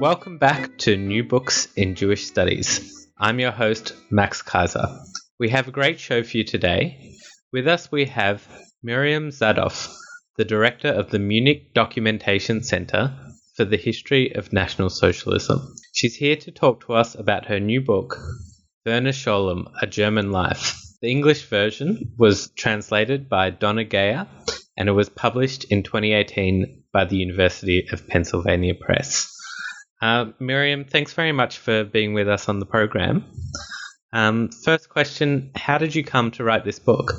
Welcome back to New Books in Jewish Studies. I'm your host, Max Kaiser. We have a great show for you today. With us, we have Miriam Zadoff, the director of the Munich Documentation Center for the History of National Socialism. She's here to talk to us about her new book, Werner Scholem, A German Life. The English version was translated by Dona Geyer and it was published in 2018 by the University of Pennsylvania Press. Uh, Miriam, thanks very much for being with us on the program. Um, first question How did you come to write this book?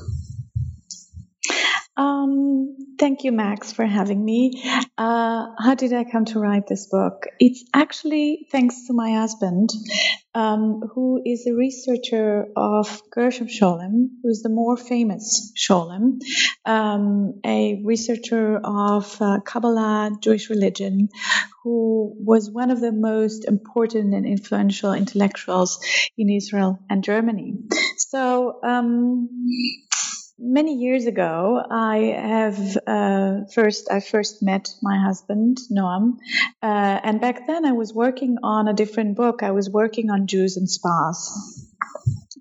Um, thank you, Max, for having me. Uh, how did I come to write this book? It's actually thanks to my husband, um, who is a researcher of Gershom Scholem, who's the more famous Scholem, um, a researcher of uh, Kabbalah, Jewish religion, who was one of the most important and influential intellectuals in Israel and Germany. So, um, many years ago, I have uh, first I first met my husband Noam, uh, and back then I was working on a different book. I was working on Jews and spas.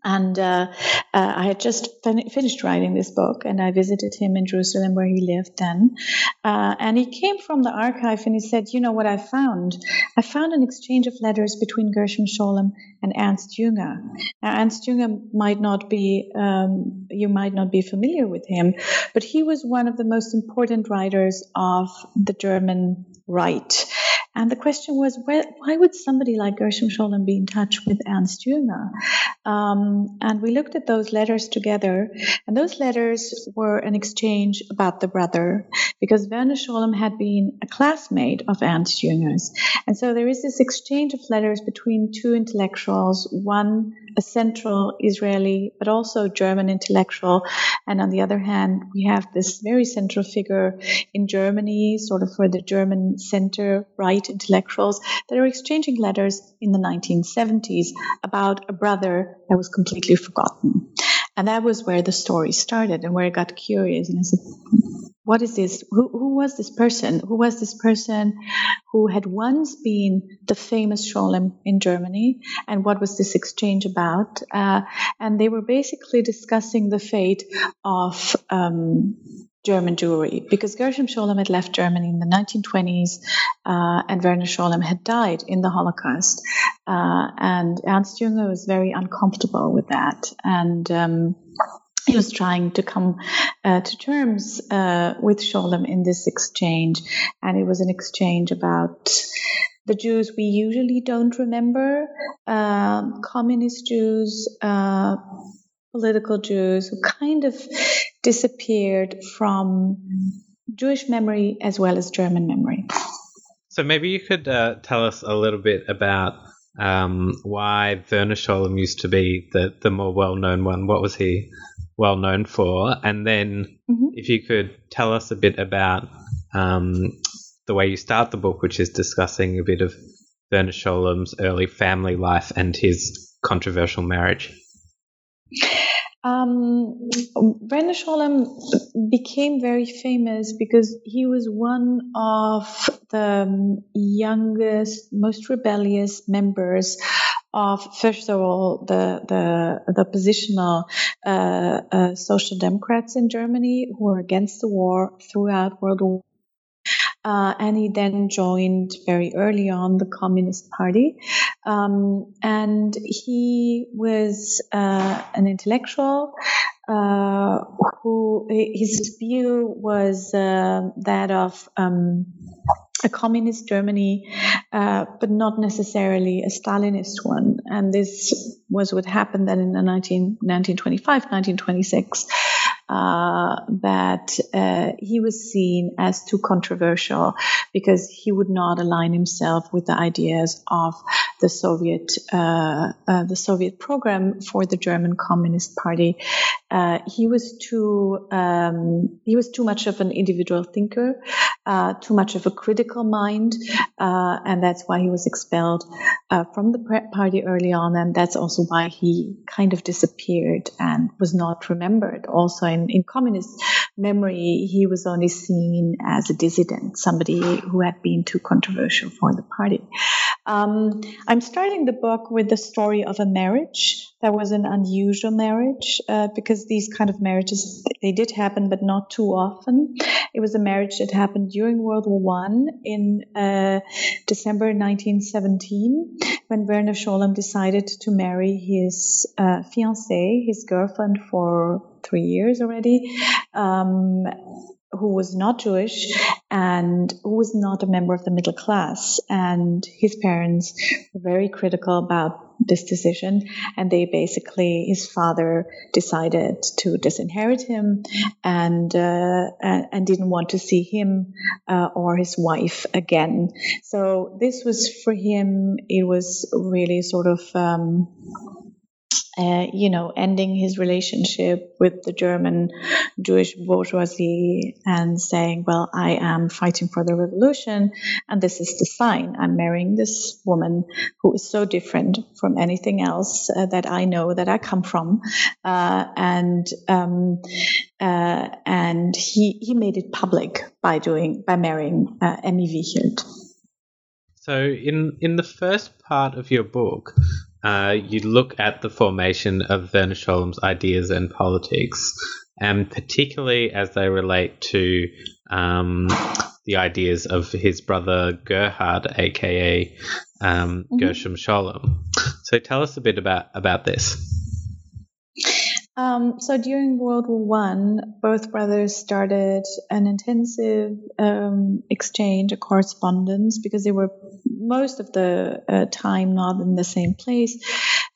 And uh, uh, I had just fin- finished writing this book, and I visited him in Jerusalem where he lived then. Uh, and he came from the archive and he said, You know what I found? I found an exchange of letters between Gershom Scholem and Ernst Jünger. Now, Ernst Jünger might not be, um, you might not be familiar with him, but he was one of the most important writers of the German right. And the question was, why, why would somebody like Gershom Scholem be in touch with Ernst Jünger? Um, and we looked at those letters together, and those letters were an exchange about the brother, because Werner Scholem had been a classmate of Ernst Jünger's. And so there is this exchange of letters between two intellectuals, one a central Israeli, but also German intellectual. And on the other hand, we have this very central figure in Germany, sort of for the German center right intellectuals, that are exchanging letters in the 1970s about a brother that was completely forgotten. And that was where the story started and where I got curious. And I said, what is this? Who, who, was this person? Who was this person who had once been the famous Scholem in Germany? And what was this exchange about? Uh, and they were basically discussing the fate of um, German Jewry because Gershom Scholem had left Germany in the 1920s uh, and Werner Scholem had died in the Holocaust. Uh, and Ernst Jünger was very uncomfortable with that. And um, he was trying to come uh, to terms uh, with Scholem in this exchange. And it was an exchange about the Jews we usually don't remember, um, communist Jews, uh, political Jews who kind of disappeared from Jewish memory as well as German memory. So maybe you could uh, tell us a little bit about um, why Werner Scholem used to be the, the more well known one. What was he well known for? And then mm-hmm. if you could tell us a bit about um, the way you start the book, which is discussing a bit of Werner Scholem's early family life and his controversial marriage. Um, Werner Scholem became very famous because he was one of the youngest, most rebellious members of, first of all, the the, the positional uh, uh, social democrats in Germany who were against the war throughout World War uh, and he then joined very early on the Communist Party. Um, and he was uh, an intellectual uh, who his view was uh, that of um, a communist Germany, uh, but not necessarily a Stalinist one. And this was what happened then in the 19, 1925, 1926. uh, that uh, he was seen as too controversial because he would not align himself with the ideas of the Soviet uh, uh, the Soviet program for the German Communist Party. Uh, he was too um, he was too much of an individual thinker, too much of a critical mind, and that's why he was expelled from the party early on, and that's also why he kind of disappeared and was not remembered. Also, in, in communist memory, he was only seen as a dissident, somebody who had been too controversial for the party. Um, I'm starting the book with the story of a marriage that was an unusual marriage uh, because these kind of marriages they did happen, but not too often. It was a marriage that happened during World War One in uh, December 1917 when Werner Scholem decided to marry his uh, fiancée, his girlfriend for three years already. Um, who was not Jewish and who was not a member of the middle class. And his parents were very critical about this decision. And they basically, his father decided to disinherit him and, uh, and, didn't want to see him uh, or his wife again. So this was for him, it was really sort of, um, uh, you know, ending his relationship with the German Jewish bourgeoisie and saying, well, I am fighting for the revolution, and this is the sign. I'm marrying this woman who is so different from anything else uh, that I know that I come from. Uh, and, um, uh, and he, he made it public by doing, by marrying uh, Emmy Wiechelt. So in, in the first part of your book, uh, you look at the formation of Werner Scholem's ideas and politics, and particularly as they relate to um, the ideas of his brother Gerhard, aka um, mm-hmm. Gershom Scholem. So tell us a bit about, about this. Um, so during World War One, both brothers started an intensive um, exchange, a correspondence, because they were most of the uh, time not in the same place.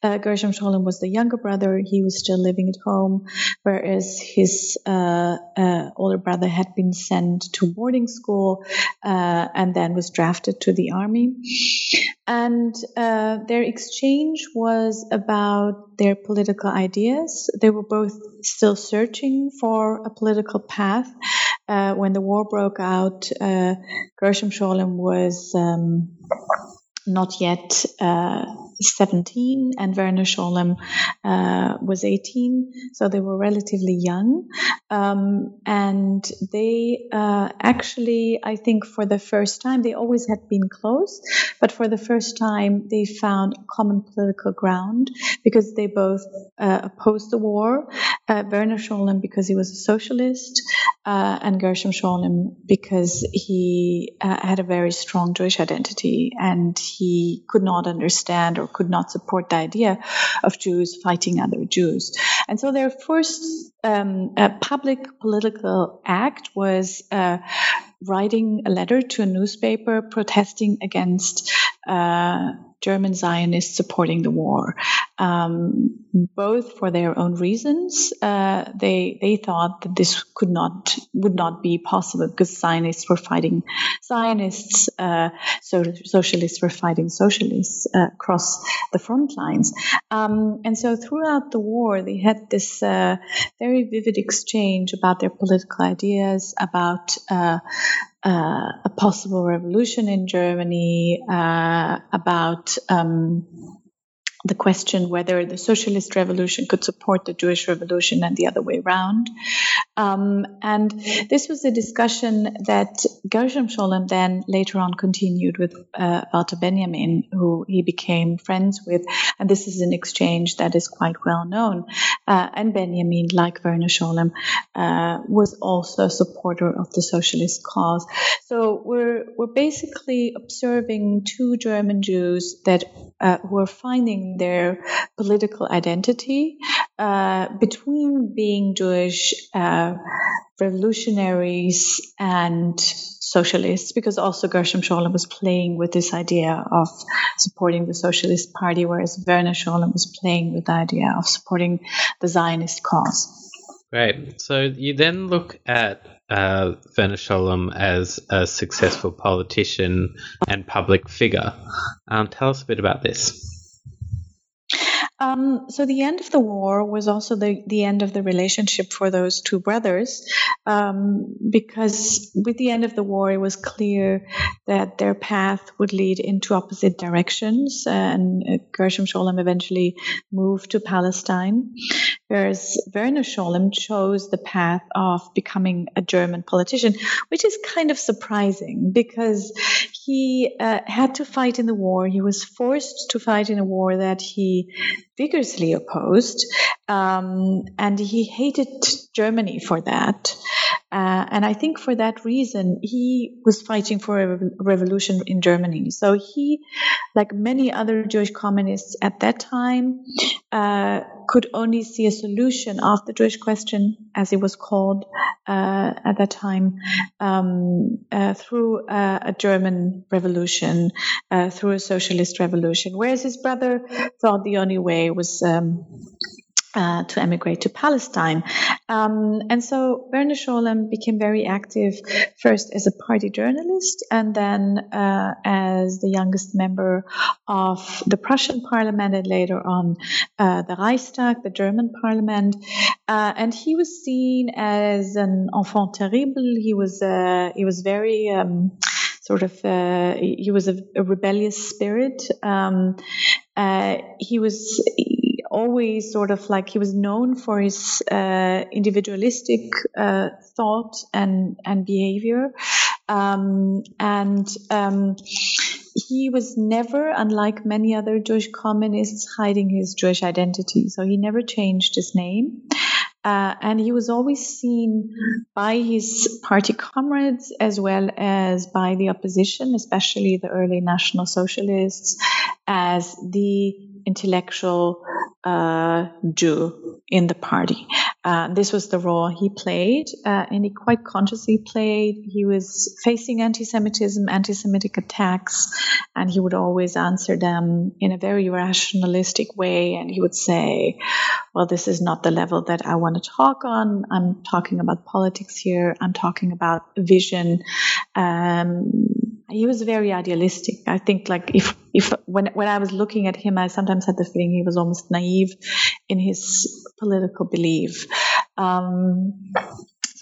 Uh, Gershom Scholem was the younger brother. He was still living at home, whereas his uh, uh older brother had been sent to boarding school uh, and then was drafted to the army. And uh, their exchange was about their political ideas. They were both still searching for a political path. when the war broke out, Gershom Scholem was um, not yet uh, 17 and Werner Scholem uh, was 18, so they were relatively young. Um, and they uh, actually, I think, for the first time, they always had been close, but for the first time, they found common political ground because they both uh, opposed the war. Uh, Werner Scholem because he was a socialist, uh, and Gershom Scholem because he had a very strong Jewish identity and he could not understand or could not support the idea of Jews fighting other Jews. And so their first um, public political act was uh, writing a letter to a newspaper protesting against uh, German Zionists supporting the war, um, both for their own reasons. Uh, they they thought that this could not would not be possible because Zionists were fighting Zionists, uh, so socialists were fighting socialists uh, across the front lines. Um, and so throughout the war, they had this uh, very vivid exchange about their political ideas, about uh, uh, a possible revolution in Germany, about um, the question whether the socialist revolution could support the Jewish revolution and the other way around. Um, and this was a discussion that Gershom Scholem then later on continued with uh, Walter Benjamin, who he became friends with. And this is an exchange that is quite well known. Uh, and Benjamin, like Werner Scholem, uh, was also a supporter of the socialist cause. So we're, we're basically observing two German Jews that uh, who are finding their political identity uh, between being Jewish uh, revolutionaries and socialists, because also Gershom Scholem was playing with this idea of supporting the Socialist Party, whereas Werner Scholem was playing with the idea of supporting the Zionist cause. Great. So you then look at uh, Werner Scholem as a successful politician and public figure. Um, tell us a bit about this. Um, so the end of the war was also the, the end of the relationship for those two brothers, um, because with the end of the war, it was clear that their path would lead into opposite directions, and uh, Gershom Scholem eventually moved to Palestine, whereas Werner Scholem chose the path of becoming a German politician, which is kind of surprising because he uh, had to fight in the war. He was forced to fight in a war that he vigorously opposed, um, and he hated Germany for that. Uh, and I think for that reason, he was fighting for a revolution in Germany. So he, like many other Jewish communists at that time, uh, could only see a solution of the Jewish question, as it was called uh, at that time, um, uh, through uh, a German revolution, uh, through a socialist revolution. Whereas his brother thought the only way was um, uh, to emigrate to Palestine. Um, and so Werner Scholem became very active first as a party journalist and then uh, as the youngest member of the Prussian parliament and later on uh, the Reichstag, the German parliament. Uh, and he was seen as an enfant terrible. He was, uh, he was very, um, sort of uh, he was a, a rebellious spirit. Um, uh, he was always sort of like he was known for his uh, individualistic uh, thought and and behavior, um, and um, he was never, unlike many other Jewish communists, hiding his Jewish identity. So he never changed his name. Uh, and he was always seen by his party comrades as well as by the opposition, especially the early National Socialists, as the intellectual uh, Jew in the party. Uh, this was the role he played, uh, and he quite consciously played. He was facing anti Semitism, anti Semitic attacks, and he would always answer them in a very rationalistic way. And he would say, Well, this is not the level that I want to talk on. I'm talking about politics here, I'm talking about vision. Um, he was very idealistic. I think like if if when when I was looking at him, I sometimes had the feeling he was almost naive in his political belief. Um,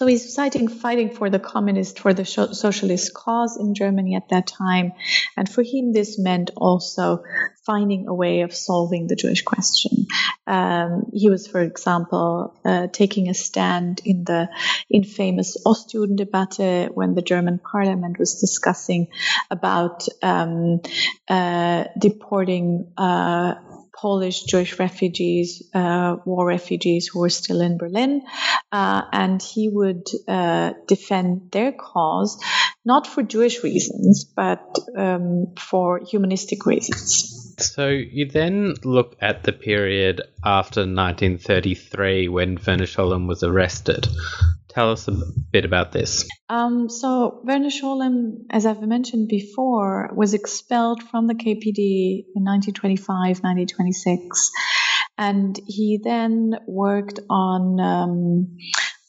so he's fighting, fighting for the communist, for the socialist cause in Germany at that time. And for him, this meant also finding a way of solving the Jewish question. Um, he was, for example, uh, taking a stand in the infamous Ostjudendebatte when the German parliament was discussing about um, uh, deporting uh, Polish Jewish refugees, uh, war refugees who were still in Berlin, uh, and he would uh, defend their cause, not for Jewish reasons, but um, for humanistic reasons. So you then look at the period after 1933 when Werner Scholem was arrested. Tell us a bit about this. Um, so Werner Scholem, as I've mentioned before, was expelled from the KPD in 1925, 1926, and he then worked on um,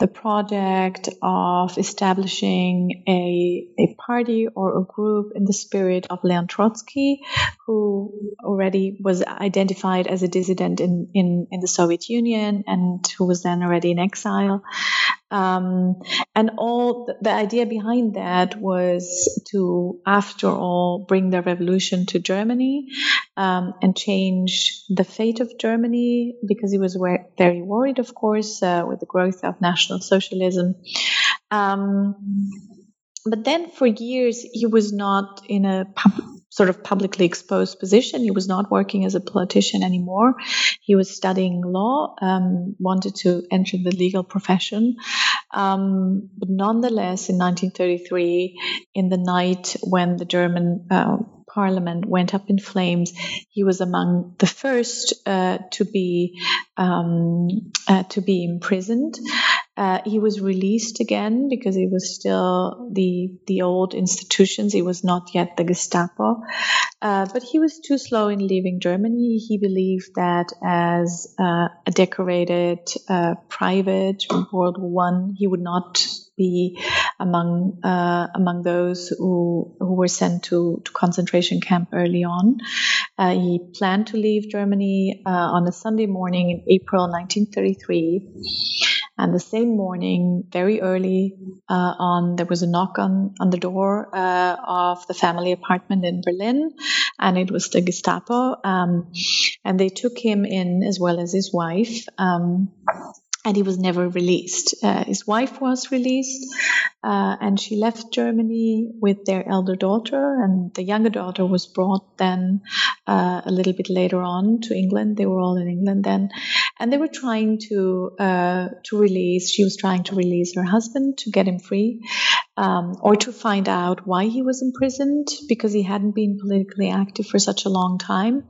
the project of establishing a, a party or a group in the spirit of Leon Trotsky, who already was identified as a dissident in, in, in the Soviet Union and who was then already in exile. Um, and all the idea behind that was to, after all, bring the revolution to Germany um, and change the fate of Germany because he was very worried, of course, uh, with the growth of National Socialism. Um, but then for years, he was not in a sort of publicly exposed position. He was not working as a politician anymore. He was studying law, um, wanted to enter the legal profession. Um, but nonetheless, in 1933, in the night when the German uh, parliament went up in flames, he was among the first uh, to be um, uh, to be imprisoned. Uh, he was released again because he was still the the old institutions. He was not yet the Gestapo, uh, but he was too slow in leaving Germany. He believed that as uh, a decorated uh, private World War One, he would not be among uh, among those who who were sent to, to concentration camp early on. Uh, he planned to leave Germany on a Sunday morning in April 1933. And the same morning, very early uh, on, there was a knock on, on the door uh, of the family apartment in Berlin, and it was the Gestapo. Um, and they took him in as well as his wife. Um, and he was never released. Uh, his wife was released, uh, and she left Germany with their elder daughter, and the younger daughter was brought then uh, a little bit later on to England. They were all in England then, and they were trying to uh, to release. She was trying to release her husband to get him free, um, or to find out why he was imprisoned because he hadn't been politically active for such a long time.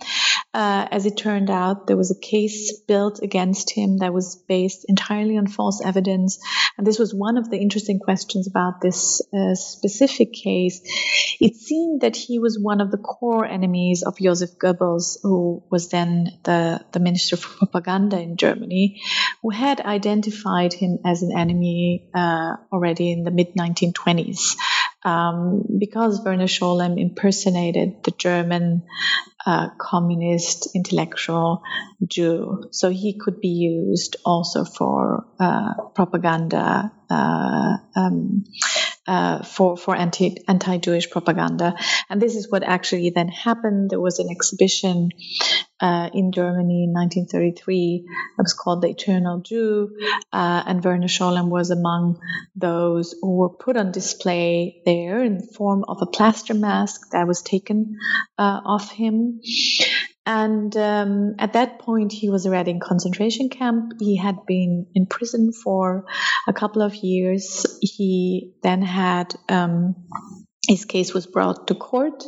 Uh, as it turned out, there was a case built against him that was based entirely on false evidence. And this was one of the interesting questions about this uh, specific case. It seemed that he was one of the core enemies of Joseph Goebbels, who was then the, the Minister for Propaganda in Germany, who had identified him as an enemy uh, already in the mid 1920s. Um, because Werner Scholem impersonated the German uh, communist intellectual Jew. So he could be used also for uh, propaganda, uh, um, uh, for for anti anti Jewish propaganda. And this is what actually then happened. There was an exhibition uh, in Germany in 1933 that was called The Eternal Jew, uh, and Werner Scholem was among those who were put on display there in the form of a plaster mask that was taken uh, off him. And um, at that point, he was already in concentration camp. He had been in prison for a couple of years. He then had um, his case was brought to court,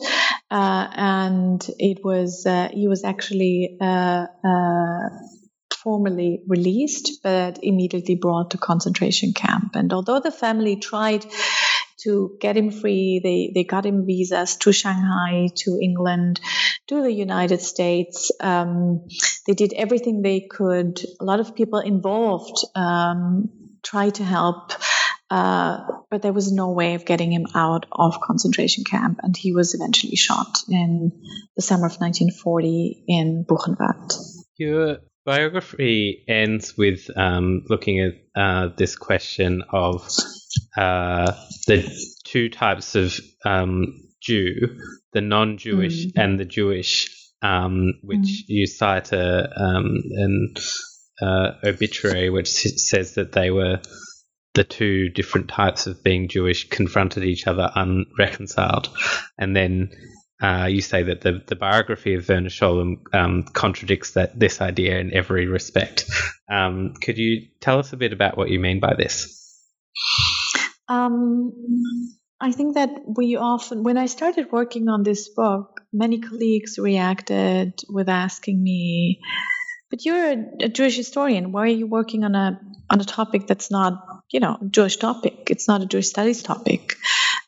uh, and it was uh, he was actually uh, uh, formally released, but immediately brought to concentration camp. And although the family tried to get him free, they they got him visas to Shanghai, to England, to the United States. Um, they did everything they could. A lot of people involved um, tried to help. Uh, but there was no way of getting him out of concentration camp, and he was eventually shot in the summer of 1940 in Buchenwald. Your biography ends with um, looking at uh, this question of uh, the two types of um, Jew, the non-Jewish mm. and the Jewish, um, which mm. you cite a, um, an uh, obituary which says that they were the two different types of being Jewish confronted each other unreconciled. And then uh, you say that the, the biography of Werner Scholem um, contradicts that this idea in every respect. Um, could you tell us a bit about what you mean by this? Um, I think that we often, when I started working on this book, many colleagues reacted with asking me, "But you're a, a Jewish historian. Why are you working on a on a topic that's not you know, Jewish topic. It's not a Jewish studies topic.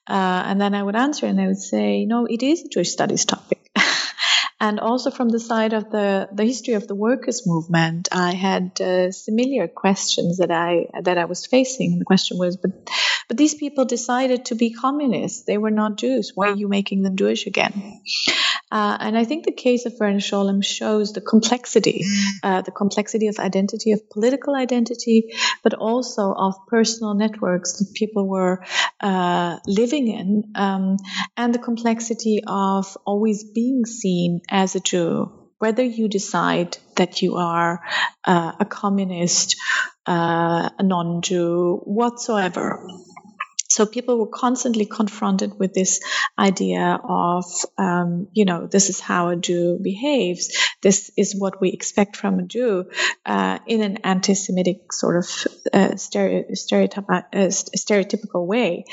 Uh, and then I would answer and I would say, no, it is a Jewish studies topic. and also from the side of the, the history of the workers movement, I had uh, similar questions that I that I was facing. The question was, but but these people decided to be communists. They were not Jews. Why are you making them Jewish again? Uh, and I think the case of Werner Scholem shows the complexity, uh, the complexity of identity, of political identity, but also of personal networks that people were uh, living in, um, and the complexity of always being seen as a Jew. Whether you decide that you are uh, a communist, uh, a non Jew, whatsoever so people were constantly confronted with this idea of, um, you know, this is how a Jew behaves. This is what we expect from a Jew uh, in an anti-Semitic sort of uh, uh, stereotypical way.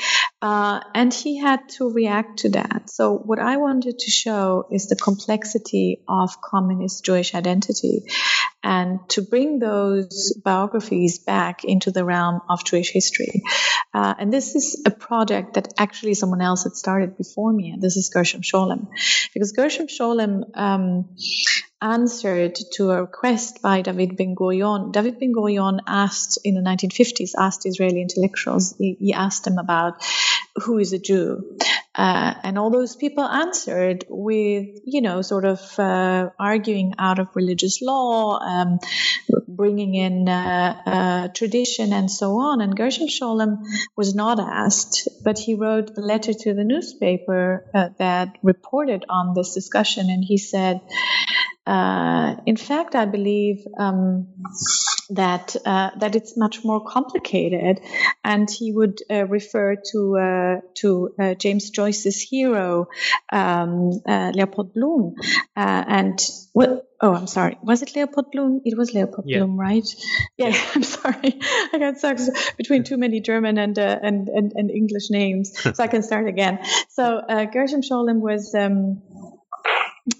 Uh, and he had to react to that. So what I wanted to show is the complexity of communist Jewish identity and to bring those biographies back into the realm of Jewish history. Uh, and this is a project that actually someone else had started before me, and this is Gershom Scholem. Because Gershom Scholem um, answered to a request by David Ben Gurion. David Ben Gurion asked in the 1950s, asked Israeli intellectuals, he, he asked them about who is a Jew. Uh, and all those people answered with, you know, sort of uh, arguing out of religious law, um, bringing in uh, uh tradition, and so on. And Gershom Scholem was not asked, but he wrote a letter to the newspaper uh, that reported on this discussion, and he said, uh, in fact, I believe um, that uh, that it's much more complicated, and he would uh, refer to uh, to uh, James Joyce's hero, um, uh, Leopold Bloom, and what. Oh, I'm sorry. Was it Leopold Bloom? It was Leopold yeah. Bloom, right? Yeah, yeah. I'm sorry. I got stuck between too many German and and, and, and English names, so I can start again. So Gershom Scholem was. Um,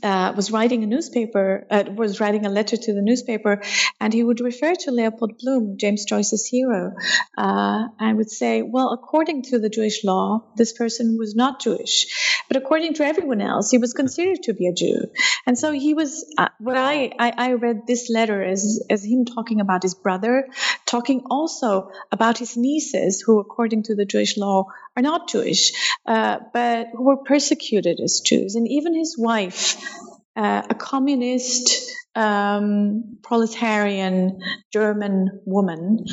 uh, was writing a newspaper, uh, was writing a letter to the newspaper, and he would refer to Leopold Bloom, James Joyce's hero, uh, and would say, "Well, according to the Jewish law, this person was not Jewish, but according to everyone else, he was considered to be a Jew." And so he was. Uh, what I, I I read this letter as as him talking about his brother, talking also about his nieces, who, according to the Jewish law, are not Jewish, uh, but who were persecuted as Jews. And even his wife, uh, a communist, um, proletarian German woman,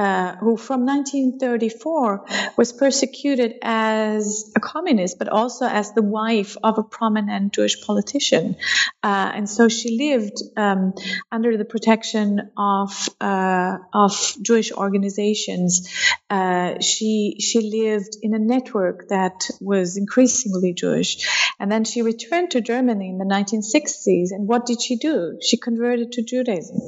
uh, who from 1934 was persecuted as a communist, but also as the wife of a prominent Jewish politician. Uh, and so she lived um, under the protection of uh, of Jewish organizations. Uh, she she lived in a network that was increasingly Jewish, and then she returned to Germany in the 1960s. And what did she do? She converted to Judaism,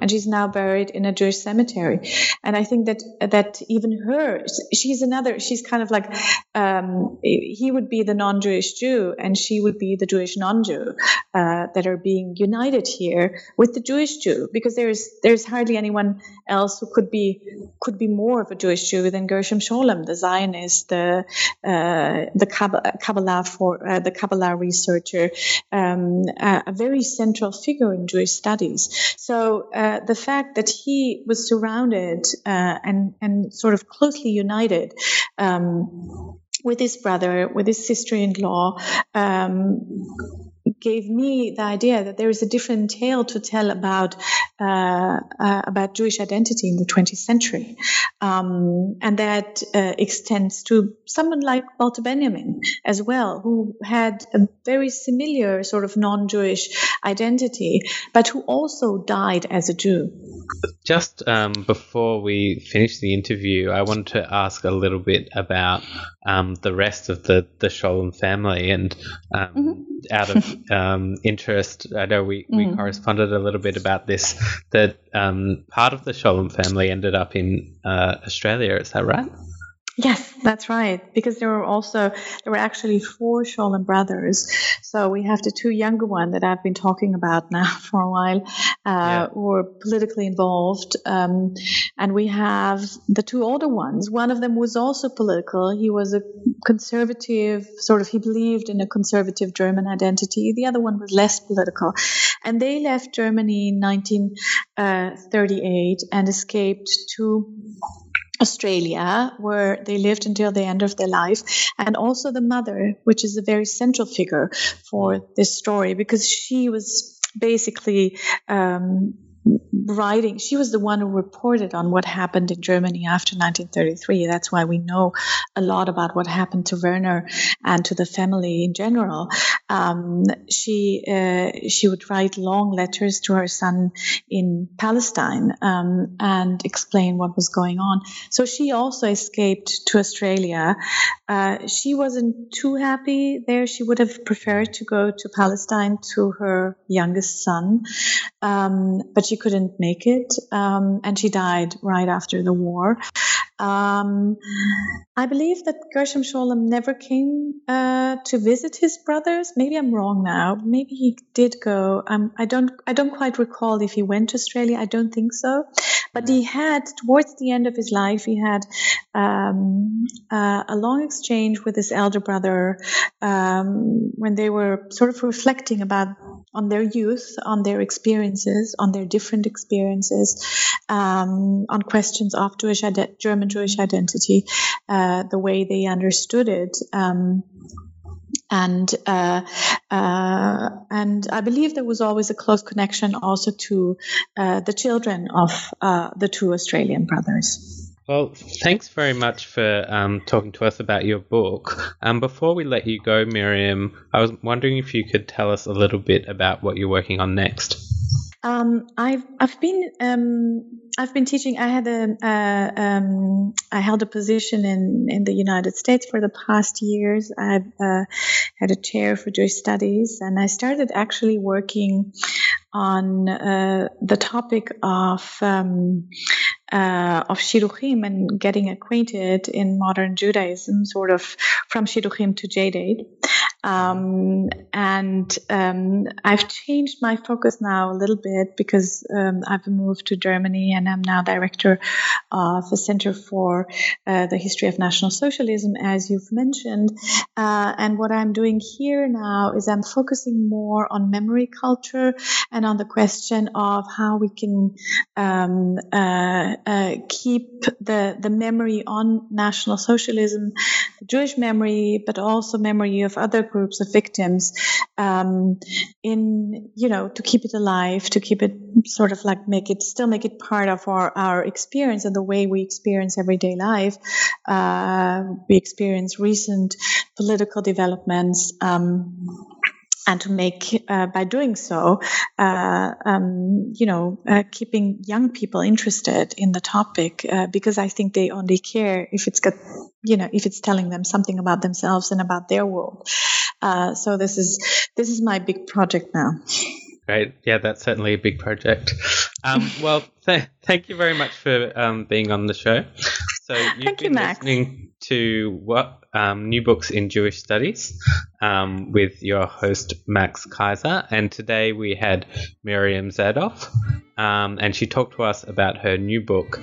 and she's now buried in a Jewish cemetery. And I think that that even her, she's another. She's kind of like um, he would be the non-Jewish Jew, and she would be the Jewish non-Jew uh, that are being united here with the Jewish Jew, because there's there's hardly anyone else who could be could be more of a Jewish Jew than Gershom Scholem, the Zionist, the uh, the Kabbalah for uh, the Kabbalah researcher, um, a very central figure in Jewish studies. So uh, the fact that he was surrounded uh, and and sort of closely united. Um, with his brother, with his sister-in-law, um, gave me the idea that there is a different tale to tell about uh, uh, about Jewish identity in the 20th century, um, and that uh, extends to someone like Walter Benjamin as well, who had a very similar sort of non-Jewish identity, but who also died as a Jew. Just um, before we finish the interview, I wanted to ask a little bit about um, the rest of the the Scholem family, and um, mm-hmm. out of um, interest, I know we, mm. we corresponded a little bit about this. That um, part of the Scholem family ended up in uh, Australia. Is that right? Yes, that's right. Because there were also there were actually four Scholem brothers. So we have the two younger one that I've been talking about now for a while, uh, yeah. who were politically involved, um, and we have the two older ones. One of them was also political. He was a conservative, sort of. He believed in a conservative German identity. The other one was less political, and they left Germany in 1938 uh, and escaped to Australia, where they lived until the end of their life, and also the mother, which is a very central figure for this story because she was basically um, writing. She was the one who reported on what happened in germany after 1933 that's why we know a lot about what happened to werner and to the family in general. Um, she uh, she would write long letters to her son in palestine um, and explain what was going on. So she also escaped to australia. Uh, she wasn't too happy there. She would have preferred to go to palestine to her youngest son. Um, but she couldn't make it, um, and she died right after the war. Um, I believe that Gershom Scholem never came uh, to visit his brothers. maybe I'm wrong now. Maybe he did go. Um, I don't I don't quite recall if he went to Australia. I don't think so. But he had towards the end of his life, he had um, uh, a long exchange with his elder brother um, when they were sort of reflecting about on their youth, on their experiences, on their different experiences, um, on questions of Jewish German Jewish identity, uh, the way they understood it. Um, and uh, uh, and I believe there was always a close connection also to uh, the children of uh, the two Australian brothers. Well, thanks very much for um, talking to us about your book. Um, before we let you go, Miriam, I was wondering if you could tell us a little bit about what you're working on next. Um, I've I've been um, I've been teaching. I had a um, I held a position in in the United States for the past years. I've uh, had a chair for Jewish studies, and I started actually working on uh, the topic of um, uh, of Shidduchim and getting acquainted in modern Judaism, sort of from Shidduchim to J-Date. Um, and um, I've changed my focus now a little bit because um, I've moved to Germany and I'm now director of the Center for uh, the History of National Socialism, as you've mentioned. Uh, and what I'm doing here now is I'm focusing more on memory culture and on the question of how we can um, uh, uh, keep the the memory on National Socialism, Jewish memory, but also memory of other groups of victims, um, in you know to keep it alive, to keep it sort of like make it still make it part of our our experience and the way we experience everyday life. Uh, we experience recent political developments. Um, and to make uh, by doing so uh, um, you know uh, keeping young people interested in the topic uh, because i think they only care if it's got you know if it's telling them something about themselves and about their world uh, so this is this is my big project now Great. Yeah, that's certainly a big project. Um, well, th- thank you very much for um, being on the show. So you've thank been you, Max. listening to what um, new books in Jewish studies um, with your host Max Kaiser, and today we had Miriam Zadoff, um, and she talked to us about her new book.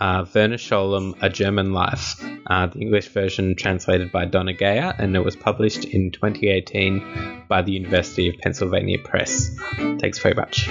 Uh, Werner Scholem, A German Life, uh, the English version translated by Dona Geyer, and it was published in 2018 by the University of Pennsylvania Press. Thanks very much.